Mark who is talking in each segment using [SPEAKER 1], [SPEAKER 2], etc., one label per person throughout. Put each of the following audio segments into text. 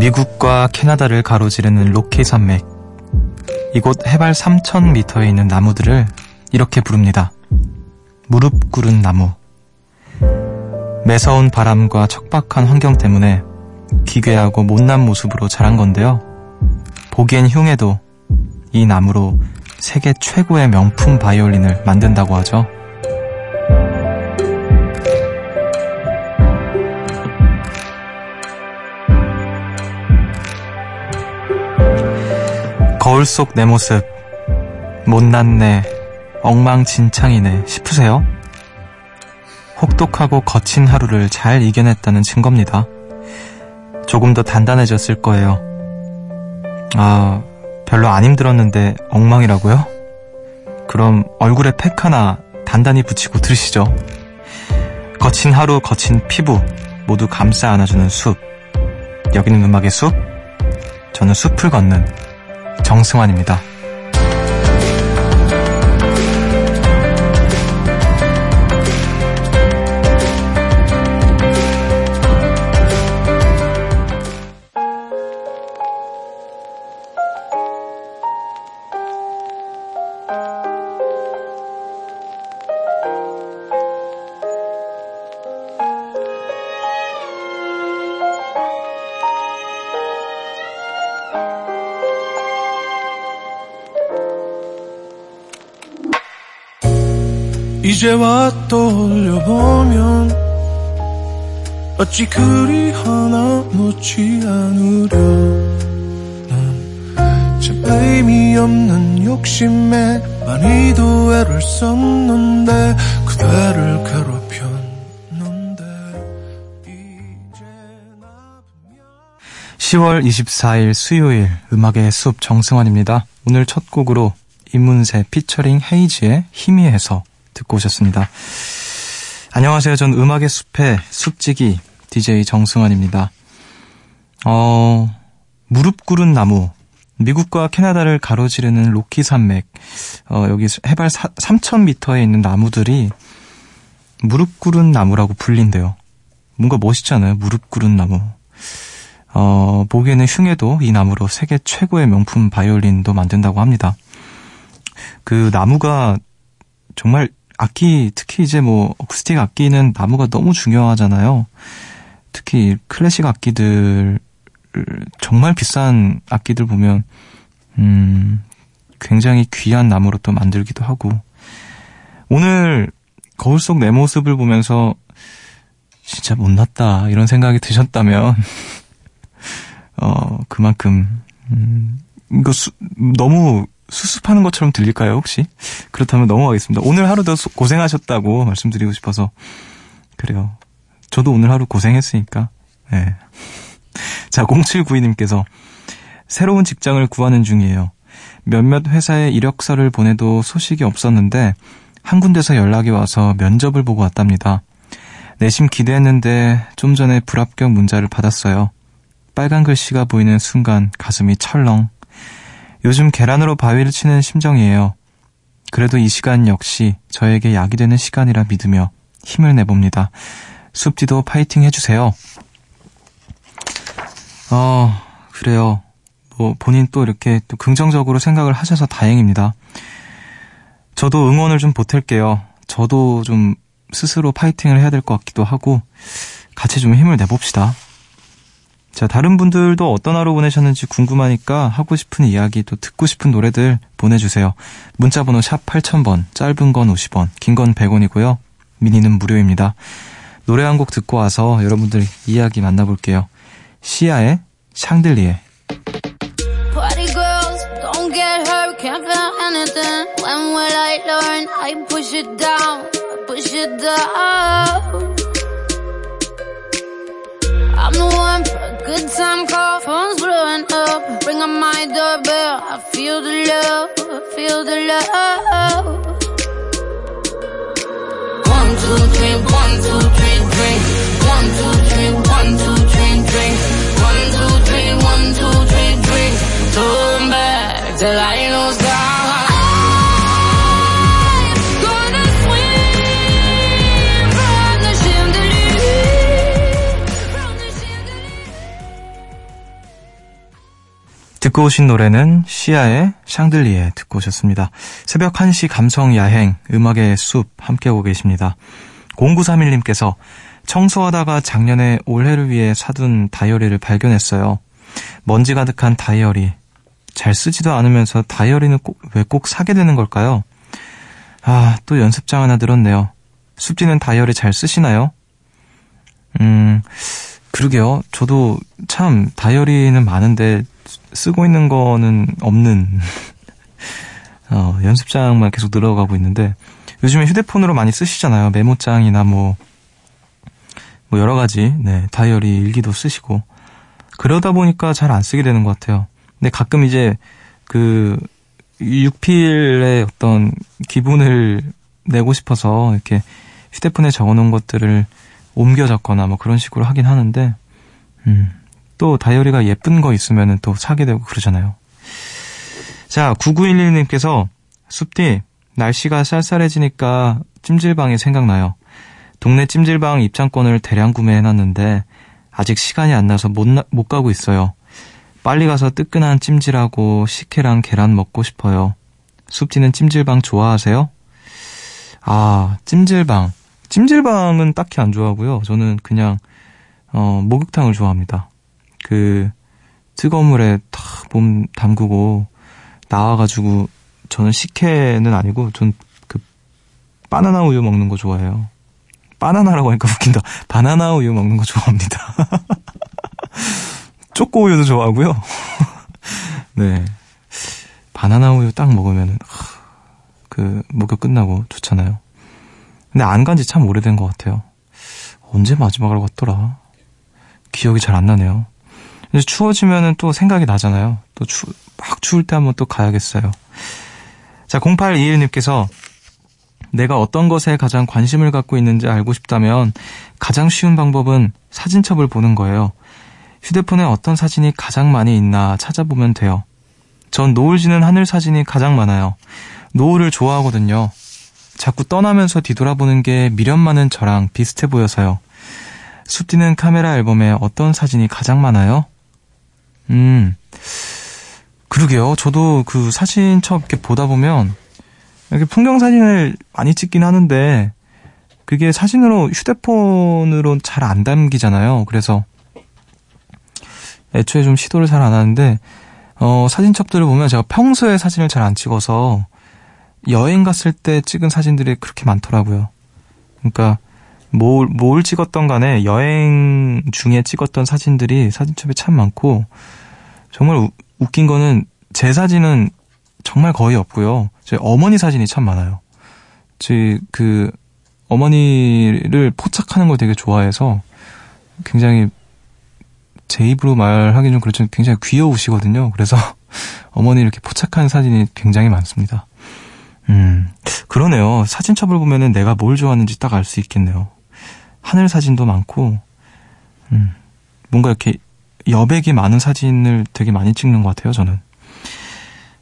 [SPEAKER 1] 미국과 캐나다를 가로지르는 로키 산맥. 이곳 해발 3,000m에 있는 나무들을 이렇게 부릅니다. 무릎 꿇은 나무. 매서운 바람과 척박한 환경 때문에 기괴하고 못난 모습으로 자란 건데요. 보기엔 흉해도 이 나무로 세계 최고의 명품 바이올린을 만든다고 하죠. 거울 속 내 모습 못났네 엉망진창이네 싶으세요? 혹독하고 거친 하루를 잘 이겨냈다는 증거입니다. 조금 더 단단해졌을 거예요. 아, 별로 안 힘들었는데 엉망이라고요? 그럼 얼굴에 팩 하나 단단히 붙이고 들으시죠. 거친 하루, 거친 피부 모두 감싸 안아주는 숲. 여기는 음악의 숲. 저는 숲을 걷는 정승환입니다. 이제와 떠올려보면 어찌 그리 하나 묻지 않으려 참 의미 없는 욕심에 많이도 애를 썼는데 그대를 괴롭혔는데 이제 나 10월 24일 수요일 음악의 숲 정승환입니다. 오늘 첫 곡으로 이문세 피처링 헤이지의 희미해서 듣고 오셨습니다. 안녕하세요. 전 음악의 숲의 숲지기 DJ 정승환입니다. 어, 무릎 꿇은 나무. 미국과 캐나다를 가로지르는 로키 산맥. 어, 여기 해발 3,000m에 있는 나무들이 무릎 꿇은 나무라고 불린대요. 뭔가 멋있잖아요. 무릎 꿇은 나무. 어, 보기에는 흉해도 이 나무로 세계 최고의 명품 바이올린도 만든다고 합니다. 그 나무가 정말 악기, 특히 이제 뭐, 어쿠스틱 악기는 나무가 너무 중요하잖아요. 특히 클래식 악기들, 정말 비싼 악기들 보면, 음, 굉장히 귀한 나무로 또 만들기도 하고. 오늘 거울 속 내 모습을 보면서, 진짜 못났다, 이런 생각이 드셨다면, 어, 그만큼, 음, 이거 수, 너무 수습하는 것처럼 들릴까요, 혹시? 그렇다면 넘어가겠습니다. 오늘 하루도 고생하셨다고 말씀드리고 싶어서. 그래요. 저도 오늘 하루 고생했으니까. 네. 자, 0792님께서 새로운 직장을 구하는 중이에요. 몇몇 회사에 이력서를 보내도 소식이 없었는데 한 군데서 연락이 와서 면접을 보고 왔답니다. 내심 기대했는데 좀 전에 불합격 문자를 받았어요. 빨간 글씨가 보이는 순간 가슴이 철렁. 요즘 계란으로 바위를 치는 심정이에요. 그래도 이 시간 역시 저에게 약이 되는 시간이라 믿으며 힘을 내봅니다. 숲지도 파이팅 해주세요. 어, 그래요. 뭐, 본인 또 이렇게 또 긍정적으로 생각을 하셔서 다행입니다. 저도 응원을 좀 보탤게요. 저도 좀 스스로 파이팅을 해야 될 것 같기도 하고, 같이 좀 힘을 내봅시다. 자, 다른 분들도 어떤 하루 보내셨는지 궁금하니까 하고 싶은 이야기 또 듣고 싶은 노래들 보내주세요. 문자번호 샵 8000번, 짧은 건 50원, 긴 건 100원이고요. 미니는 무료입니다. 노래 한 곡 듣고 와서 여러분들 이야기 만나볼게요. 시아의 샹들리에. Party girls, don't get hurt, can't feel anything. When will I learn? I push it down, push it down. I'm the one good time call. Phone's blowing up. Ring on my doorbell. I feel the love. I feel the love. One, two, three, one, two, three, drink. One, two, three, one, two, three, drink. One, two, three, one, two, three, drink. Turn back till I 듣고 오신 노래는 시아의 샹들리에 듣고 오셨습니다. 새벽 1시 감성 야행, 음악의 숲 함께 오고 계십니다. 0931님께서 청소하다가 작년에 올해를 위해 사둔 다이어리를 발견했어요. 먼지 가득한 다이어리. 잘 쓰지도 않으면서 다이어리는 왜 꼭 사게 되는 걸까요? 아, 또 연습장 하나 들었네요. 숲지는 다이어리 잘 쓰시나요? 음, 그러게요. 저도 참 다이어리는 많은데 쓰고 있는 거는 없는 어, 연습장만 계속 늘어가고 있는데 요즘에 휴대폰으로 많이 쓰시잖아요. 메모장이나 뭐, 뭐 여러 가지, 네, 다이어리 일기도 쓰시고. 그러다 보니까 잘 안 쓰게 되는 것 같아요. 근데 가끔 이제 그 6필의 어떤 기분을 내고 싶어서 이렇게 휴대폰에 적어 놓은 것들을 옮겨 적거나 뭐 그런 식으로 하긴 하는데, 음, 또 다이어리가 예쁜 거 있으면 또 사게 되고 그러잖아요. 자, 9911님께서 숲디, 날씨가 쌀쌀해지니까 찜질방이 생각나요. 동네 찜질방 입장권을 대량 구매해놨는데 아직 시간이 안 나서 못, 나, 못 가고 있어요. 빨리 가서 뜨끈한 찜질하고 식혜랑 계란 먹고 싶어요. 숲지는 찜질방 좋아하세요? 아, 찜질방. 찜질방은 딱히 안 좋아하고요. 저는 그냥 어, 목욕탕을 좋아합니다. 그 뜨거운 물에 탁 몸 담그고 나와가지고 저는 식혜는 아니고 전 그 바나나 우유 먹는 거 좋아해요. 바나나라고 하니까 웃긴다. 바나나 우유 먹는 거 좋아합니다. 초코 우유도 좋아하고요. 네. 바나나 우유 딱 먹으면은 그 목욕 끝나고 좋잖아요. 근데 안 간지 참 오래된 것 같아요. 언제 마지막으로 갔더라? 기억이 잘 안 나네요. 이제 추워지면은 또 생각이 나잖아요. 또 추, 막 추울 때 한번 또 가야겠어요. 자, 0821님께서 내가 어떤 것에 가장 관심을 갖고 있는지 알고 싶다면 가장 쉬운 방법은 사진첩을 보는 거예요. 휴대폰에 어떤 사진이 가장 많이 있나 찾아보면 돼요. 전 노을 지는 하늘 사진이 가장 많아요. 노을을 좋아하거든요. 자꾸 떠나면서 뒤돌아보는 게 미련 많은 저랑 비슷해 보여서요. 숲디는 카메라 앨범에 어떤 사진이 가장 많아요? 음, 그러게요. 저도 그 사진첩 이렇게 보다 보면 이렇게 풍경 사진을 많이 찍긴 하는데 그게 사진으로 휴대폰으로 잘 안 담기잖아요. 그래서 애초에 좀 시도를 잘 안 하는데 어, 사진첩들을 보면 제가 평소에 사진을 잘 안 찍어서 여행 갔을 때 찍은 사진들이 그렇게 많더라고요. 그러니까 뭘, 뭘 찍었던 간에 여행 중에 찍었던 사진들이 사진첩에 참 많고 정말 우, 웃긴 거는 제 사진은 정말 거의 없고요. 제 어머니 사진이 참 많아요. 제그 어머니를 포착하는 걸 되게 좋아해서 굉장히 제 입으로 말하기 좀 그렇지만 굉장히 귀여우시거든요. 그래서 어머니 이렇게 포착한 사진이 굉장히 많습니다. 음, 그러네요. 사진첩을 보면은 내가 뭘 좋아하는지 딱 알 수 있겠네요. 하늘 사진도 많고, 음, 뭔가 이렇게 여백이 많은 사진을 되게 많이 찍는 것 같아요, 저는.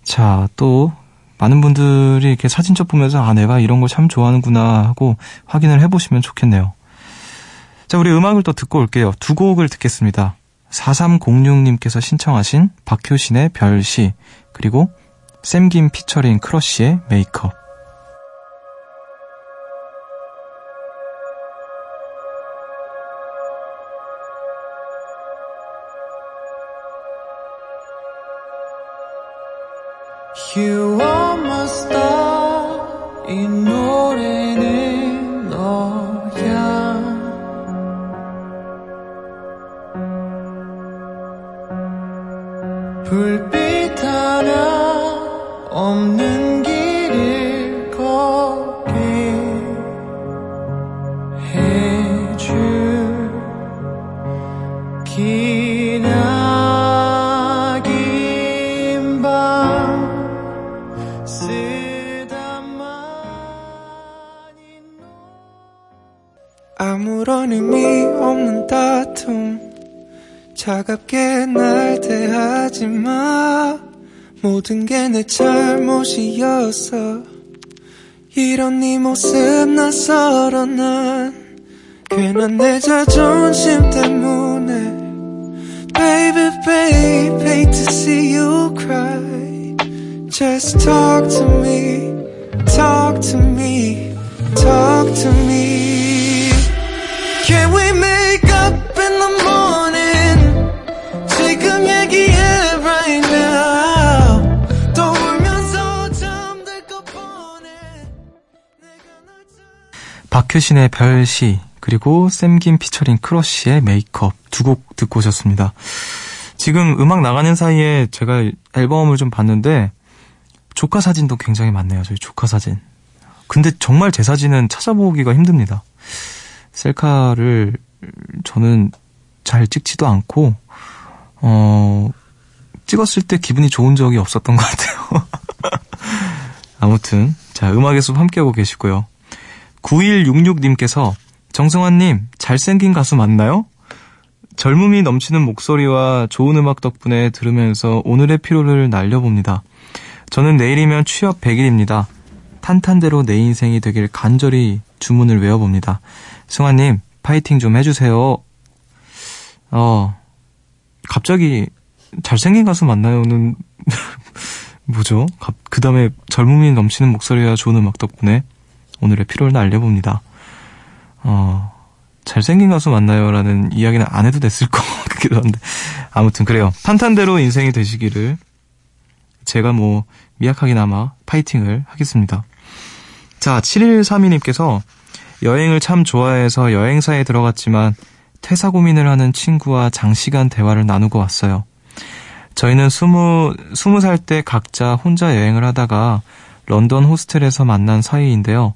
[SPEAKER 1] 자, 또, 많은 분들이 이렇게 사진첩 보면서, 아, 내가 이런 걸 참 좋아하는구나 하고 확인을 해보시면 좋겠네요. 자, 우리 음악을 또 듣고 올게요. 두 곡을 듣겠습니다. 4306님께서 신청하신 박효신의 별시, 그리고 샘김 피처링 크러쉬의 메이크업. 아무런 의미 없는 다툼 차갑게 날 대하지 마 모든 게 내 잘못이었어 이런 네 모습 낯설어 난 괜한 내 자존심 때문에 Baby
[SPEAKER 2] babe, hate to see you cry. Just talk to me, talk to me, talk to me.
[SPEAKER 1] 박효신의 별시 그리고 샘김 피처링 크러쉬의 메이크업 두 곡 듣고 오셨습니다. 지금 음악 나가는 사이에 제가 앨범을 좀 봤는데 조카 사진도 굉장히 많네요. 저희 조카 사진. 근데 정말 제 사진은 찾아보기가 힘듭니다. 셀카를 저는 잘 찍지도 않고 어 찍었을 때 기분이 좋은 적이 없었던 것 같아요. 아무튼 자 음악의 숲 함께하고 계시고요. 9166님께서 정승환님 잘생긴 가수 맞나요? 젊음이 넘치는 목소리와 좋은 음악 덕분에 들으면서 오늘의 피로를 날려봅니다. 저는 내일이면 취업 100일입니다. 탄탄대로 내 인생이 되길 간절히 주문을 외워봅니다. 승환님 파이팅 좀 해주세요. 어 갑자기 잘생긴 가수 맞나요?는 뭐죠? 그 다음에 젊음이 넘치는 목소리와 좋은 음악 덕분에 오늘의 피로를 날려봅니다. 어, 잘생긴 가수 맞나요? 라는 이야기는 안 해도 됐을 것 같기도 한데. 아무튼 그래요. 탄탄대로 인생이 되시기를 제가 뭐 미약하게나마 파이팅을 하겠습니다. 자, 7132님께서 여행을 참 좋아해서 여행사에 들어갔지만 퇴사 고민을 하는 친구와 장시간 대화를 나누고 왔어요. 저희는 스무, 스무 살 때 각자 혼자 여행을 하다가 런던 호스텔에서 만난 사이인데요.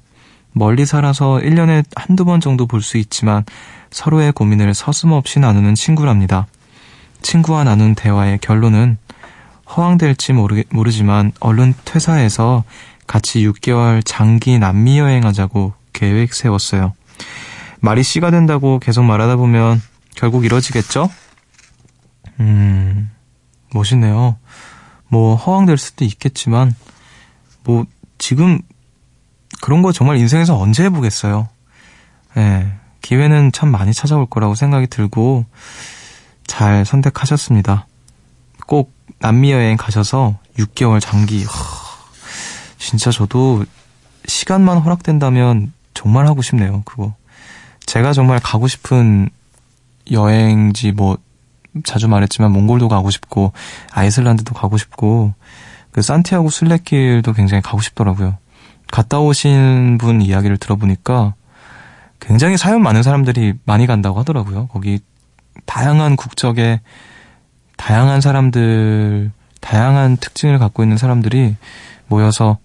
[SPEAKER 1] 멀리 살아서 1년에 한두 번 정도 볼 수 있지만 서로의 고민을 서슴없이 나누는 친구랍니다. 친구와 나눈 대화의 결론은 허황될지 모르, 모르지만 얼른 퇴사해서 같이 6개월 장기 남미 여행하자고 계획 세웠어요. 말이 씨가 된다고 계속 말하다 보면 결국 이뤄지겠죠? 음, 멋있네요. 뭐 허황될 수도 있겠지만 뭐 지금 그런 거 정말 인생에서 언제 해보겠어요. 예, 기회는 참 많이 찾아올 거라고 생각이 들고 잘 선택하셨습니다. 꼭 남미 여행 가셔서 6개월 장기. 하, 진짜 저도 시간만 허락된다면 정말 하고 싶네요. 그거. 제가 정말 가고 싶은 여행지 뭐 자주 말했지만 몽골도 가고 싶고 아이슬란드도 가고 싶고 그 산티아고 순례길도 굉장히 가고 싶더라고요. 갔다 오신 분 이야기를 들어보니까 굉장히 사연 많은 사람들이 많이 간다고 하더라고요. 거기 다양한 국적의 다양한 사람들, 다양한 특징을 갖고 있는 사람들이 모여서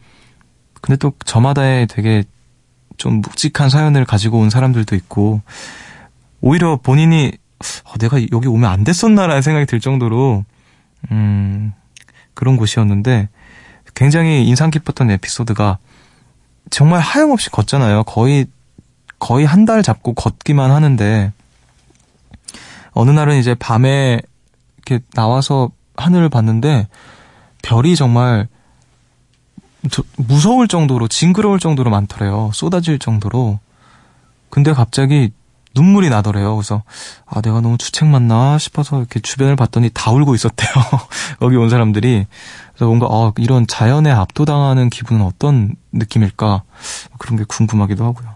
[SPEAKER 1] 근데 또 저마다의 되게 좀 묵직한 사연을 가지고 온 사람들도 있고 오히려 본인이 어, 내가 여기 오면 안 됐었나라는 생각이 들 정도로 음, 그런 곳이었는데 굉장히 인상 깊었던 에피소드가 정말 하염없이 걷잖아요. 거의 거의 한 달 잡고 걷기만 하는데 어느 날은 이제 밤에 이렇게 나와서 하늘을 봤는데 별이 정말 저, 무서울 정도로 징그러울 정도로 많더래요. 쏟아질 정도로. 근데 갑자기 눈물이 나더래요. 그래서 아 내가 너무 주책맞나 싶어서 이렇게 주변을 봤더니 다 울고 있었대요. 여기 온 사람들이. 그래서 뭔가 아 이런 자연에 압도당하는 기분은 어떤 느낌일까 그런 게 궁금하기도 하고요.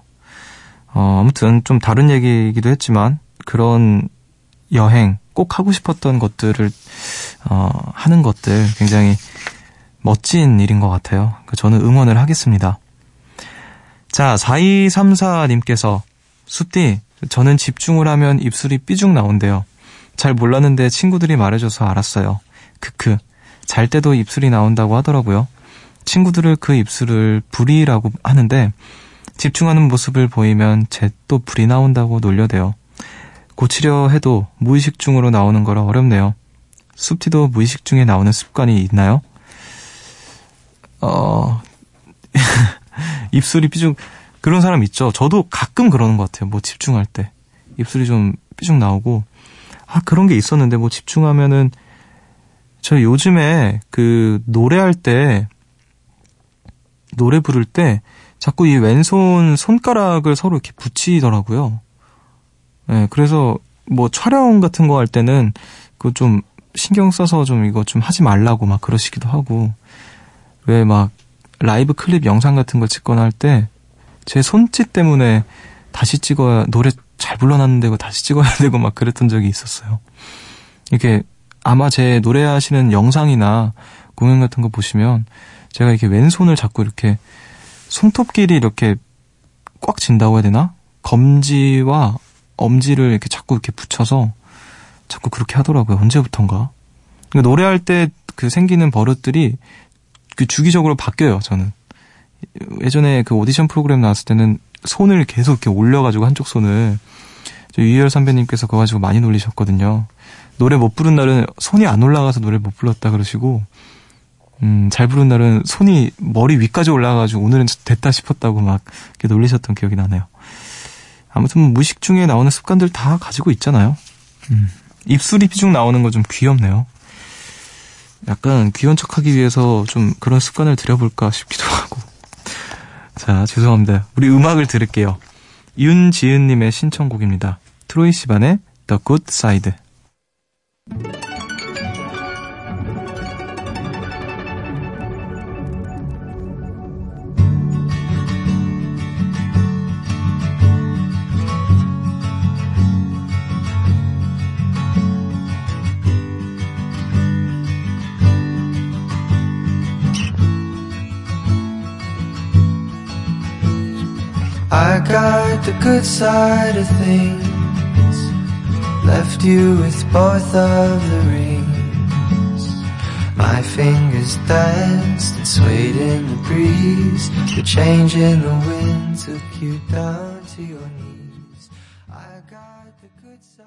[SPEAKER 1] 어, 아무튼 좀 다른 얘기이기도 했지만 그런 여행 꼭 하고 싶었던 것들을 어, 하는 것들 굉장히 멋진 일인 것 같아요. 저는 응원을 하겠습니다. 자, 4234님께서 숲디, 저는 집중을 하면 입술이 삐죽 나온대요. 잘 몰랐는데 친구들이 말해줘서 알았어요. 크크. 잘 때도 입술이 나온다고 하더라고요. 친구들을 그 입술을 불이라고 하는데 집중하는 모습을 보이면 제 또 불이 나온다고 놀려대요. 고치려 해도 무의식 중으로 나오는 거라 어렵네요. 숲티도 무의식 중에 나오는 습관이 있나요? 어, 입술이 삐죽, 그런 사람 있죠. 저도 가끔 그러는 것 같아요. 뭐 집중할 때. 입술이 좀 삐죽 나오고. 아, 그런 게 있었는데, 뭐 집중하면은, 저 요즘에 그 노래할 때, 노래 부를 때, 자꾸 이 왼손 손가락을 서로 이렇게 붙이더라고요. 네, 그래서 뭐 촬영 같은 거 할 때는 그좀 신경 써서 좀 이거 좀 하지 말라고 막 그러시기도 하고 왜 막 라이브 클립 영상 같은 거 찍거나 할 때 제 손짓 때문에 다시 찍어야 노래 잘 불러놨는데 고 다시 찍어야 되고 막 그랬던 적이 있었어요. 이게 아마 제 노래하시는 영상이나 공연 같은 거 보시면 제가 이렇게 왼손을 자꾸 이렇게 손톱끼리 이렇게 꽉 진다고 해야 되나? 검지와 엄지를 이렇게 자꾸 이렇게 붙여서 자꾸 그렇게 하더라고요. 언제부턴가. 그러니까 노래할 때 그 생기는 버릇들이 그 주기적으로 바뀌어요, 저는. 예전에 그 오디션 프로그램 나왔을 때는 손을 계속 이렇게 올려가지고 한쪽 손을 유희열 선배님께서 그거 가지고 많이 놀리셨거든요. 노래 못 부른 날은 손이 안 올라가서 노래 못 불렀다 그러시고, 음, 잘 부른 날은 손이 머리 위까지 올라가가지고 오늘은 됐다 싶었다고 막 이렇게 놀리셨던 기억이 나네요. 아무튼 뭐 무식 중에 나오는 습관들 다 가지고 있잖아요. 음, 입술이 피중 나오는 거 좀 귀엽네요. 약간 귀여운 척하기 위해서 좀 그런 습관을 들여볼까 싶기도 하고. 자, 죄송합니다. 우리 음악을 들을게요. 윤지은님의 신청곡입니다. 트로이 시반의 The Good Side.
[SPEAKER 2] The good side of things. Left you with both of the rings. My fingers danced and swayed in the breeze. The change in the wind took you down to your knees. I got the good side.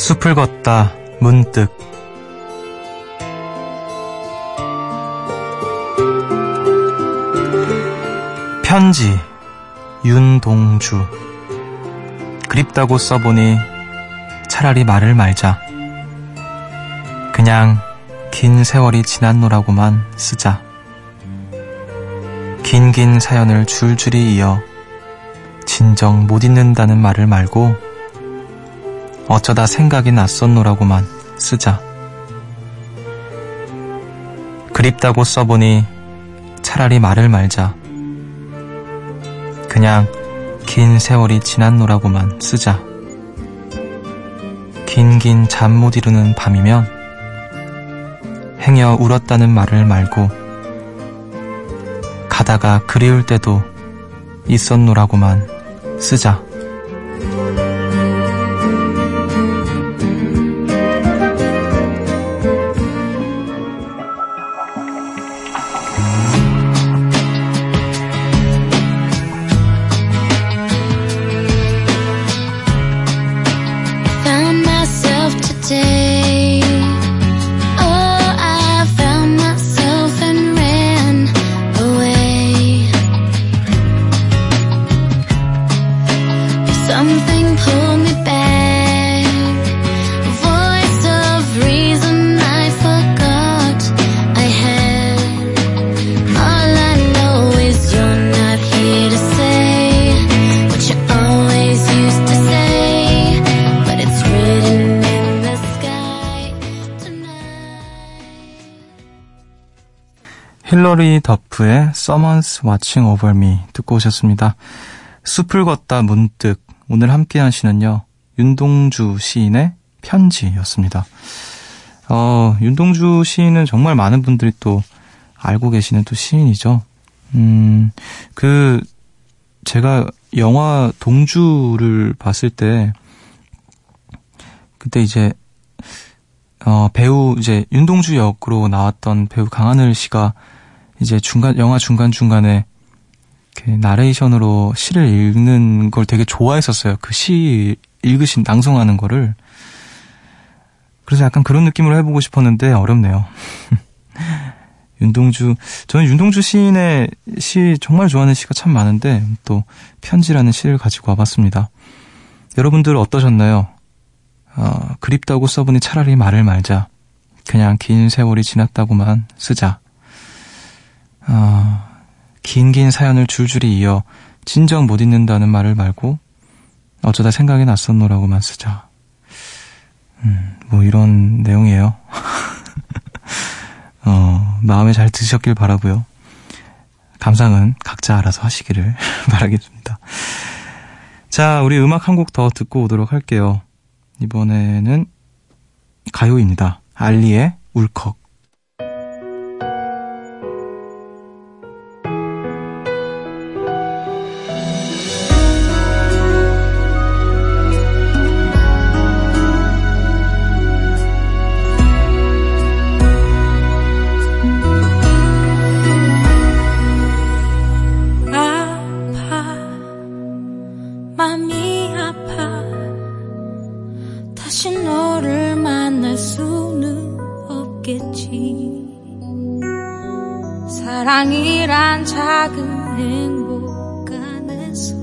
[SPEAKER 1] 숲을 걷다 문득. 편지 윤동주. 그립다고 써보니 차라리 말을 말자. 그냥 긴 세월이 지났노라고만 쓰자. 긴긴 사연을 줄줄이 이어 진정 못 잊는다는 말을 말고 어쩌다 생각이 났었노라고만 쓰자. 그립다고 써보니 차라리 말을 말자. 그냥 긴 세월이 지났노라고만 쓰자. 긴긴 잠 못 이루는 밤이면 행여 울었다는 말을 말고 가다가 그리울 때도 있었노라고만 쓰자. 힐러리 더프의 Someone's Watching Over Me 듣고 오셨습니다. 숲을 걷다 문득 오늘 함께 하시는요. 윤동주 시인의 편지였습니다. 어, 윤동주 시인은 정말 많은 분들이 또 알고 계시는 또 시인이죠. 음, 그 제가 영화 동주를 봤을 때 그때 이제 어 배우 이제 윤동주 역으로 나왔던 배우 강하늘 씨가 이제 중간 영화 중간 중간에 나레이션으로 시를 읽는 걸 되게 좋아했었어요. 그 시 읽으신 낭송하는 거를 그래서 약간 그런 느낌으로 해보고 싶었는데 어렵네요. 윤동주 저는 윤동주 시인의 시 정말 좋아하는 시가 참 많은데 또 편지라는 시를 가지고 와봤습니다. 여러분들 어떠셨나요? 어, 그립다고 써보니 차라리 말을 말자. 그냥 긴 세월이 지났다고만 쓰자. 어, 긴긴 사연을 줄줄이 이어 진정 못 잊는다는 말을 말고 어쩌다 생각이 났었노라고만 쓰자. 음, 뭐 이런 내용이에요. 어, 마음에 잘 드셨길 바라고요. 감상은 각자 알아서 하시기를 바라겠습니다. 자, 우리 음악 한 곡 더 듣고 오도록 할게요. 이번에는 가요입니다. 알리의 울컥.
[SPEAKER 3] 사랑이란 작은 행복 안에서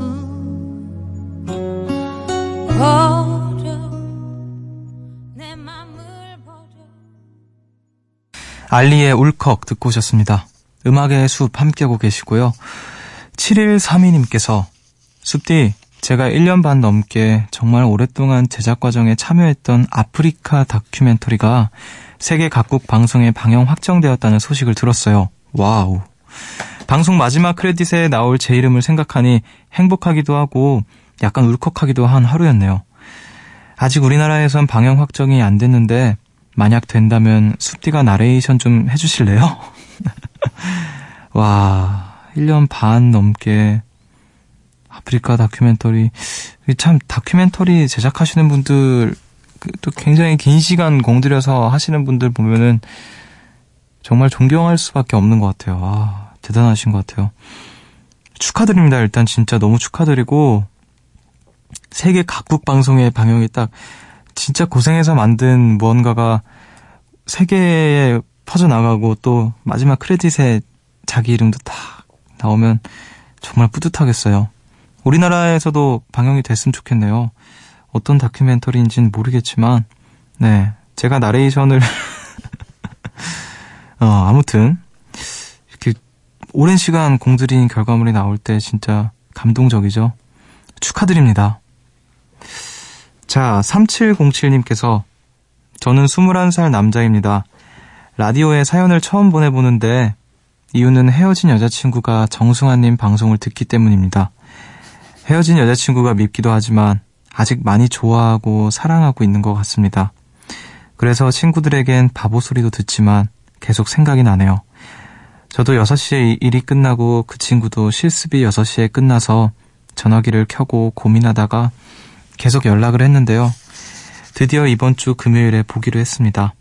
[SPEAKER 3] 버려 내 맘을 버려
[SPEAKER 1] 알리의 울컥 듣고 오셨습니다. 음악의 숲 함께하고 계시고요. 7132님께서 숲디 제가 1년 반 넘게 정말 오랫동안 제작 과정에 참여했던 아프리카 다큐멘터리가 세계 각국 방송에 방영 확정되었다는 소식을 들었어요. 와우. 방송 마지막 크레딧에 나올 제 이름을 생각하니 행복하기도 하고 약간 울컥하기도 한 하루였네요. 아직 우리나라에선 방영 확정이 안 됐는데 만약 된다면 숲디가 나레이션 좀 해주실래요? 와, 1년 반 넘게 아프리카 다큐멘터리. 참, 다큐멘터리 제작하시는 분들, 그또 굉장히 긴 시간 공들여서 하시는 분들 보면은 정말 존경할 수밖에 없는 것 같아요. 아, 대단하신 것 같아요. 축하드립니다. 일단 진짜 너무 축하드리고, 세계 각국 방송의 방영이 딱 진짜 고생해서 만든 무언가가 세계에 퍼져나가고 또 마지막 크레딧에 자기 이름도 딱 나오면 정말 뿌듯하겠어요. 우리나라에서도 방영이 됐으면 좋겠네요. 어떤 다큐멘터리인지는 모르겠지만, 네. 제가 나레이션을, 어, 아무튼, 이렇게 오랜 시간 공들인 결과물이 나올 때 진짜 감동적이죠. 축하드립니다. 자, 3707님께서 저는 21살 남자입니다. 라디오에 사연을 처음 보내보는데 이유는 헤어진 여자친구가 정승환님 방송을 듣기 때문입니다. 헤어진 여자친구가 밉기도 하지만 아직 많이 좋아하고 사랑하고 있는 것 같습니다. 그래서 친구들에겐 바보 소리도 듣지만 계속 생각이 나네요. 저도 6시에 일이 끝나고 그 친구도 실습이 6시에 끝나서 전화기를 켜고 고민하다가 계속 연락을 했는데요. 드디어 이번 주 금요일에 보기로 했습니다.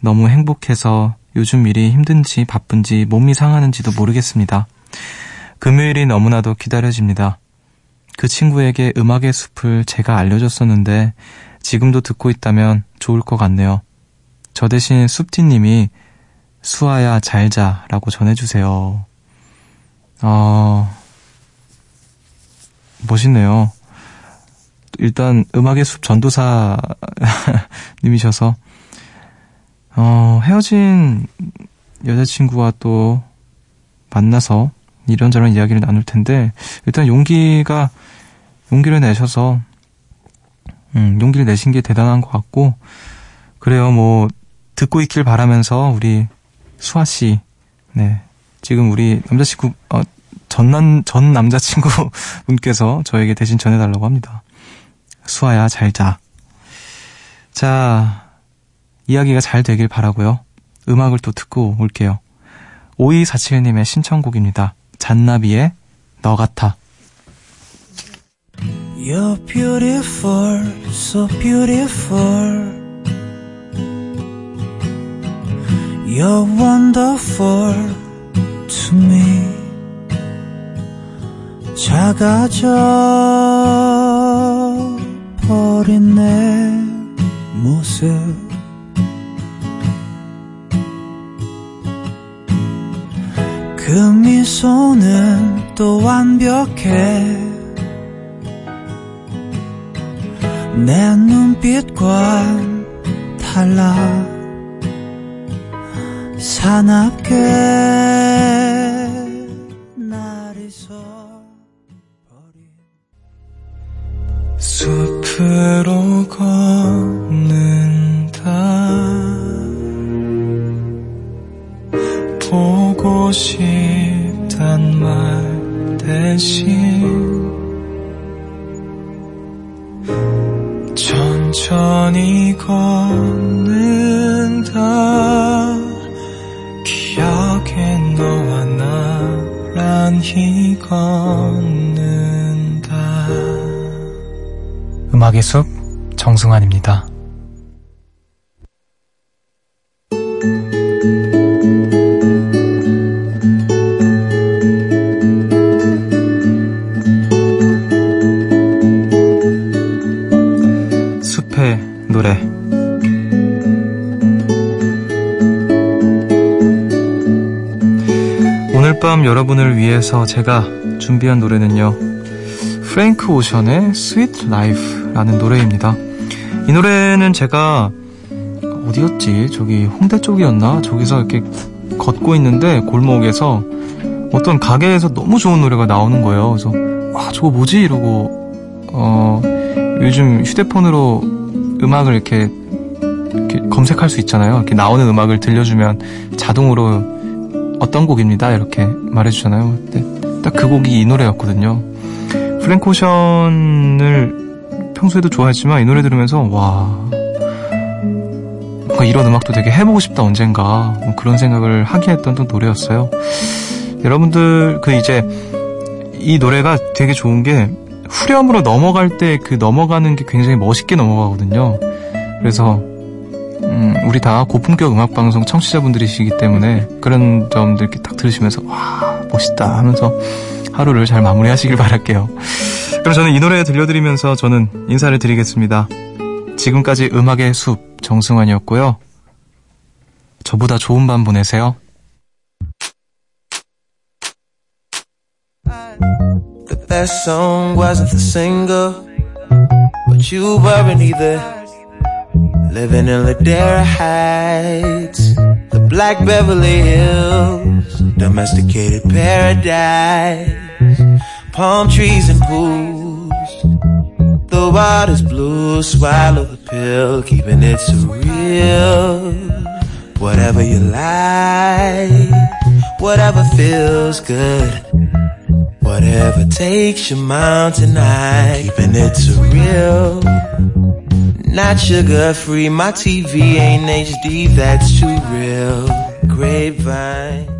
[SPEAKER 1] 너무 행복해서 요즘 일이 힘든지 바쁜지 몸이 상하는지도 모르겠습니다. 금요일이 너무나도 기다려집니다. 그 친구에게 음악의 숲을 제가 알려줬었는데 지금도 듣고 있다면 좋을 것 같네요. 저 대신 숲디님이 수아야 잘 자라고 전해주세요. 어, 멋있네요. 일단 음악의 숲 전도사 님이셔서 어, 헤어진 여자친구와 또 만나서 이런저런 이야기를 나눌 텐데 일단 용기가 용기를 내셔서 음, 용기를 내신 게 대단한 것 같고 그래요 뭐 듣고 있길 바라면서 우리 수아 씨, 네 지금 우리 남자친구 어, 전남 전 남자친구 분께서 저에게 대신 전해달라고 합니다. 수아야 잘 자. 자 이야기가 잘 되길 바라고요. 음악을 또 듣고 올게요. 5247님의 신청곡입니다. 잔나비의 너 같아.
[SPEAKER 2] You're beautiful, so beautiful. You're wonderful to me. 작아져 버린 내 모습. 그 미소는 또 완벽해. 내 눈빛과 달라 사납게 날 잊어버린 숲으로 걷는다. 보고 싶단 말 대신 천천히 걷는 걷는다
[SPEAKER 1] 음악의 숲 정승환입니다. 여러분을 위해서 제가 준비한 노래는요. 프랭크 오션의 Sweet Life라는 노래입니다. 이 노래는 제가 어디였지? 저기 홍대 쪽이었나? 저기서 이렇게 걷고 있는데 골목에서 어떤 가게에서 너무 좋은 노래가 나오는 거예요. 그래서 와 저거 뭐지? 이러고 어 요즘 휴대폰으로 음악을 이렇게, 이렇게 검색할 수 있잖아요. 이렇게 나오는 음악을 들려주면 자동으로 어떤 곡입니다. 이렇게 말해주잖아요. 근데 딱그 곡이 이 노래였거든요. 프랭크 오션을 평소에도 좋아했지만 이 노래 들으면서 와 뭔가 이런 음악도 되게 해보고 싶다 언젠가 뭐 그런 생각을 하게 했던 또 노래였어요. 여러분들 그 이제 이 노래가 되게 좋은 게 후렴으로 넘어갈 때 그 넘어가는 게 굉장히 멋있게 넘어가거든요. 그래서 음, 우리 다 고품격 음악 방송 청취자분들이시기 때문에 그런 점들 이렇게 딱 들으시면서 와 멋있다 하면서 하루를 잘 마무리하시길 바랄게요. 그럼 저는 이 노래 들려드리면서 저는 인사를 드리겠습니다. 지금까지 음악의 숲 정승환이었고요. 저보다 좋은 밤 보내세요.
[SPEAKER 2] The best song wasn't the singer, but you weren't either. Living in Ladera Heights, the Black Beverly Hills, domesticated paradise, palm trees and pools. The water's blue, swallow the pill, keeping it surreal. Whatever you like, whatever feels good. Whatever takes your mind tonight, keeping it surreal. Not sugar free, my TV ain't HD, that's too real. Grapevine,